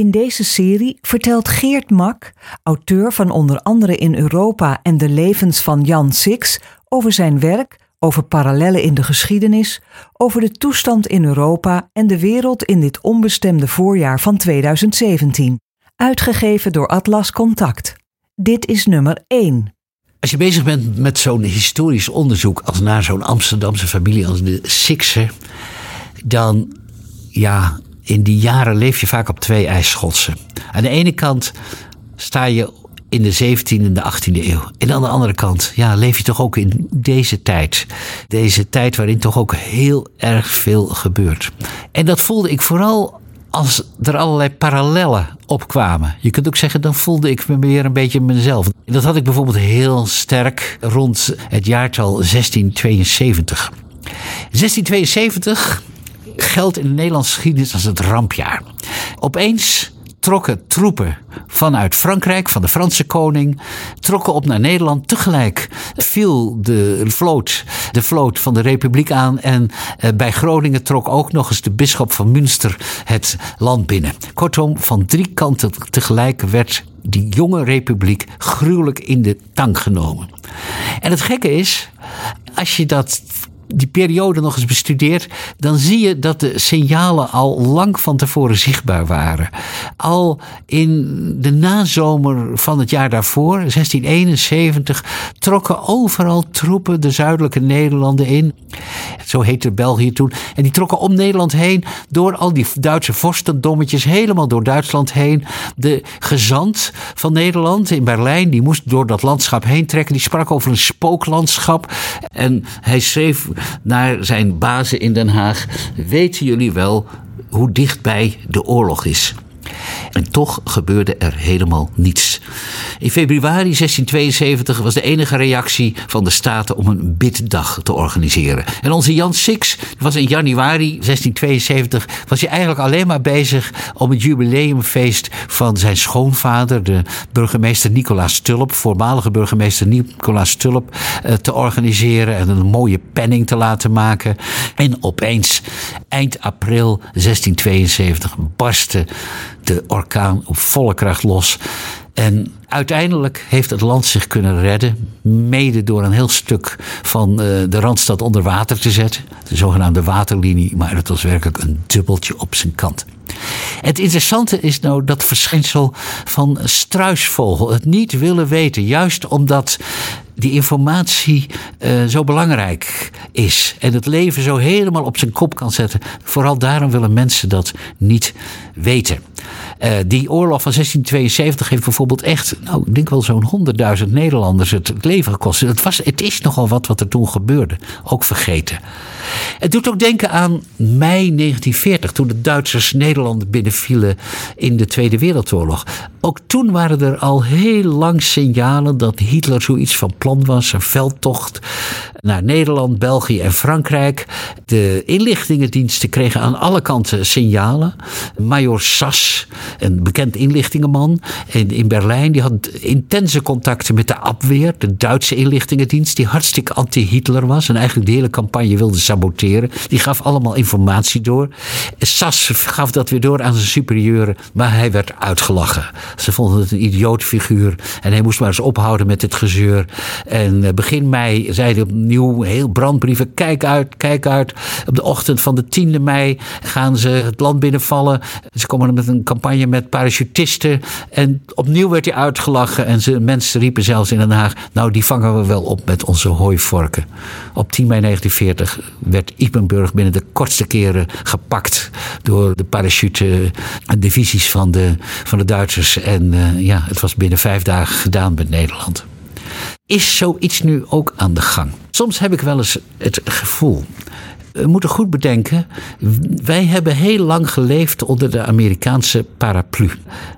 In deze serie vertelt Geert Mak, auteur van onder andere In Europa en de levens van Jan Six, over zijn werk, over parallellen in de geschiedenis, over de toestand in Europa en de wereld in dit onbestemde voorjaar van 2017. Uitgegeven door Atlas Contact. Dit is nummer 1. Als je bezig bent met zo'n historisch onderzoek als naar zo'n Amsterdamse familie als de Sixer, dan ja, in die jaren leef je vaak op twee ijsschotsen. Aan de ene kant sta je in de 17e en de 18e eeuw. En aan de andere kant, ja, leef je toch ook in deze tijd. Deze tijd waarin toch ook heel erg veel gebeurt. En dat voelde ik vooral als er allerlei parallellen opkwamen. Je kunt ook zeggen, dan voelde ik me weer een beetje mezelf. Dat had ik bijvoorbeeld heel sterk rond het jaartal 1672. 1672 geldt in de Nederlandse geschiedenis als het rampjaar. Opeens trokken troepen vanuit Frankrijk, van de Franse koning, trokken op naar Nederland. Tegelijk viel de vloot, de vloot van de Republiek aan en eh, bij Groningen trok ook nog eens de bisschop van Münster het land binnen. Kortom, van drie kanten tegelijk werd die jonge republiek gruwelijk in de tang genomen. En het gekke is, als je dat die periode nog eens bestudeert, dan zie je dat de signalen al lang van tevoren zichtbaar waren. Al in de nazomer van het jaar daarvoor, 1671, trokken overal troepen de zuidelijke Nederlanden in. Zo heette België toen. En die trokken om Nederland heen door al die Duitse vorstendommetjes, helemaal door Duitsland heen. De gezant van Nederland in Berlijn, die moest door dat landschap heen trekken. Die sprak over een spooklandschap. En hij schreef naar zijn bazen in Den Haag. Weten jullie wel hoe dichtbij de oorlog is? En toch gebeurde er helemaal niets. In februari 1672 was de enige reactie van de Staten om een biddag te organiseren. En onze Jan Six was in januari 1672 was hij eigenlijk alleen maar bezig om het jubileumfeest van zijn schoonvader, de burgemeester Nicolaas Tulp, voormalige burgemeester Nicolaas Tulp, eh, te organiseren en een mooie penning te laten maken. En opeens, eind april 1672, barstte de orkaan op volle kracht los. En uiteindelijk heeft het land zich kunnen redden, mede door een heel stuk van eh, de randstad onder water te zetten. De zogenaamde waterlinie, maar het was werkelijk een dubbeltje op zijn kant. Het interessante is nou dat verschijnsel van struisvogel, het niet willen weten, juist omdat die informatie uh, zo belangrijk is en het leven zo helemaal op zijn kop kan zetten. Vooral daarom willen mensen dat niet weten. Uh, die oorlog van 1672 heeft bijvoorbeeld echt, nou, ik denk wel zo'n 100.000 Nederlanders het, leven gekost. Het, was, het is nogal wat wat er toen gebeurde, ook vergeten. Het doet ook denken aan mei 1940, toen de Duitsers Nederland binnenvielen in de Tweede Wereldoorlog. Ook toen waren er al heel lang signalen dat Hitler zoiets van plan was, een veldtocht naar Nederland, België en Frankrijk. De inlichtingendiensten kregen aan alle kanten signalen. Major Sass, een bekend inlichtingenman in, in Berlijn, die had intense contacten met de Abweer, de Duitse inlichtingendienst, die hartstikke anti-Hitler was en eigenlijk de hele campagne wilde saboteren. Die gaf allemaal informatie door. Sass gaf dat weer door aan zijn superieuren, maar hij werd uitgelachen. Ze vonden het een idioot figuur en hij moest maar eens ophouden met het gezeur. En eh, begin mei zei hij opnieuw heel brandbrieven: kijk uit, kijk uit. Op de ochtend van de 10e mei gaan ze het land binnenvallen. Ze komen met een campagne met parachutisten. En opnieuw werd hij uitgelachen. En ze, mensen riepen zelfs in Den Haag: Nou, die vangen we wel op met onze hooivorken. Op 10 mei 1940 werd Ipenburg binnen de kortste keren gepakt door de parachute divisies van de, van de Duitsers. En uh, ja, het was binnen vijf dagen gedaan met Nederland. Is zoiets nu ook aan de gang? Soms heb ik wel eens het gevoel. We moeten goed bedenken, wij hebben heel lang geleefd onder de Amerikaanse paraplu.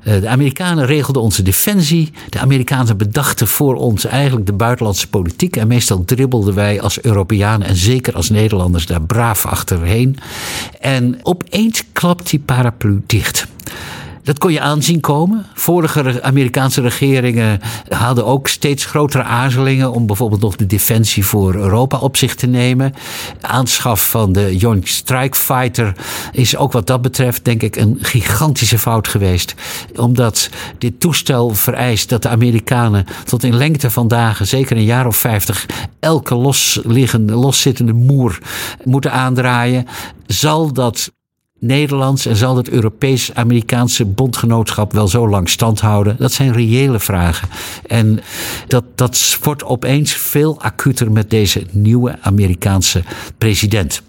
De Amerikanen regelden onze defensie, de Amerikanen bedachten voor ons eigenlijk de buitenlandse politiek en meestal dribbelden wij als Europeanen en zeker als Nederlanders daar braaf achterheen. En opeens klapt die paraplu dicht. Dat kon je aanzien komen. Vorige Amerikaanse regeringen hadden ook steeds grotere aarzelingen om bijvoorbeeld nog de defensie voor Europa op zich te nemen. Aanschaf van de Joint Strike Fighter is ook wat dat betreft, denk ik, een gigantische fout geweest. Omdat dit toestel vereist dat de Amerikanen tot in lengte van dagen, zeker een jaar of vijftig, elke losliggende, loszittende moer moeten aandraaien. Zal dat Nederlands en zal het Europees-Amerikaanse bondgenootschap wel zo lang stand houden? Dat zijn reële vragen. En dat, dat wordt opeens veel acuter met deze nieuwe Amerikaanse president.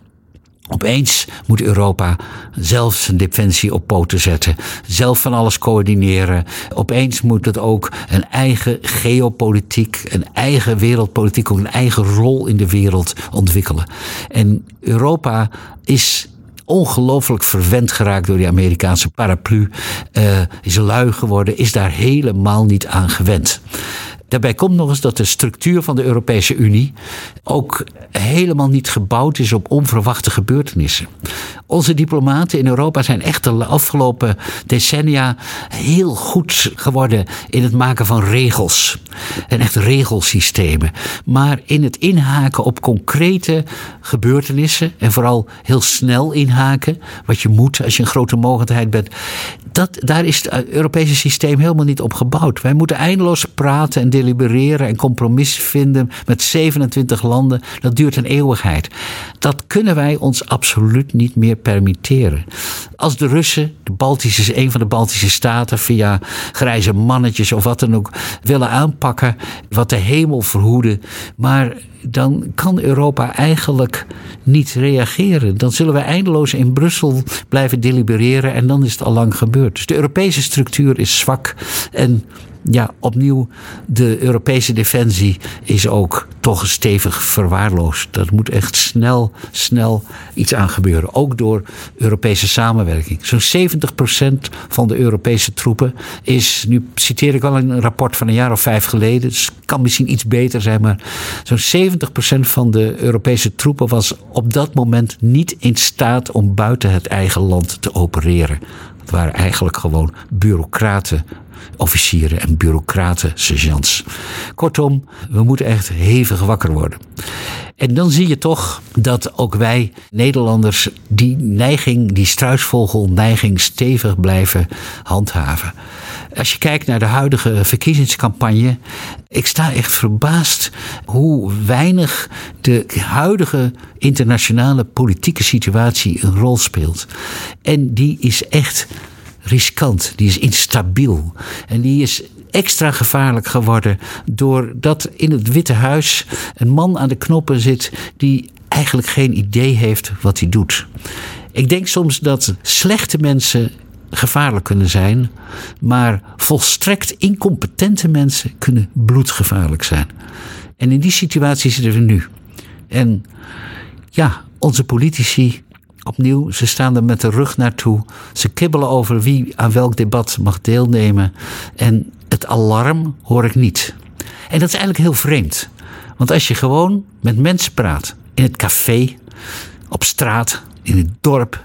Opeens moet Europa zelf zijn defensie op poten zetten, zelf van alles coördineren. Opeens moet het ook een eigen geopolitiek, een eigen wereldpolitiek, ook een eigen rol in de wereld ontwikkelen. En Europa is ongelooflijk verwend geraakt door die Amerikaanse paraplu. Uh, is lui geworden, is daar helemaal niet aan gewend. Daarbij komt nog eens dat de structuur van de Europese Unie ook helemaal niet gebouwd is op onverwachte gebeurtenissen. Onze diplomaten in Europa zijn echt de afgelopen decennia heel goed geworden in het maken van regels. En echt regelsystemen. Maar in het inhaken op concrete gebeurtenissen en vooral heel snel inhaken, wat je moet als je een grote mogendheid bent, dat, daar is het Europese systeem helemaal niet op gebouwd. Wij moeten eindeloos praten en delibereren en compromissen vinden met 27 landen. Dat duurt een eeuwigheid. Dat kunnen wij ons absoluut niet meer permitteren. Als de Russen, de Baltische, een van de Baltische staten, via grijze mannetjes of wat dan ook, willen aanpakken, wat de hemel verhoeden. Maar dan kan Europa eigenlijk niet reageren. Dan zullen we eindeloos in Brussel blijven delibereren en dan is het al lang gebeurd. Dus de Europese structuur is zwak en ja, opnieuw, de Europese defensie is ook toch stevig verwaarloosd. Dat moet echt snel, snel iets aan gebeuren. Ook door Europese samenwerking. Zo'n 70% van de Europese troepen is, nu citeer ik al een rapport van een jaar of vijf geleden, dus kan misschien iets beter zijn, maar zo'n 70% van de Europese troepen was op dat moment niet in staat om buiten het eigen land te opereren. Het waren eigenlijk gewoon bureaucraten officieren en bureaucraten, sergeants. Kortom, we moeten echt hevig wakker worden. En dan zie je toch dat ook wij Nederlanders die neiging, die struisvogelneiging stevig blijven handhaven. Als je kijkt naar de huidige verkiezingscampagne, ik sta echt verbaasd hoe weinig de huidige internationale politieke situatie een rol speelt. En die is echt riskant, die is instabiel. En die is extra gevaarlijk geworden doordat in het Witte Huis een man aan de knoppen zit die eigenlijk geen idee heeft wat hij doet. Ik denk soms dat slechte mensen gevaarlijk kunnen zijn, maar volstrekt incompetente mensen kunnen bloedgevaarlijk zijn. En in die situatie zitten we nu. En ja, onze politici Opnieuw, ze staan er met de rug naartoe. Ze kibbelen over wie aan welk debat mag deelnemen. En het alarm hoor ik niet. En dat is eigenlijk heel vreemd. Want als je gewoon met mensen praat, in het café, op straat, in het dorp,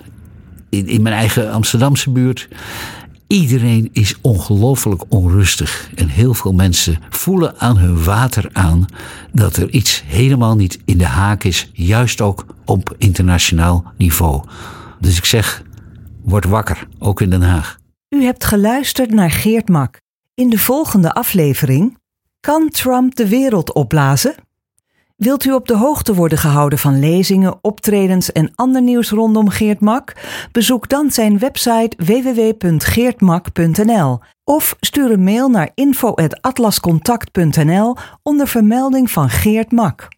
in, mijn eigen Amsterdamse buurt, Iedereen is ongelooflijk onrustig en heel veel mensen voelen aan hun water aan dat er iets helemaal niet in de haak is, juist ook op internationaal niveau. Dus ik zeg, word wakker, ook in Den Haag. U hebt geluisterd naar Geert Mak. In de volgende aflevering: Kan Trump de wereld opblazen? Wilt u op de hoogte worden gehouden van lezingen, optredens en ander nieuws rondom Geert Mak? Bezoek dan zijn website www.geertmak.nl of stuur een mail naar info.atlascontact.nl onder vermelding van Geert Mak.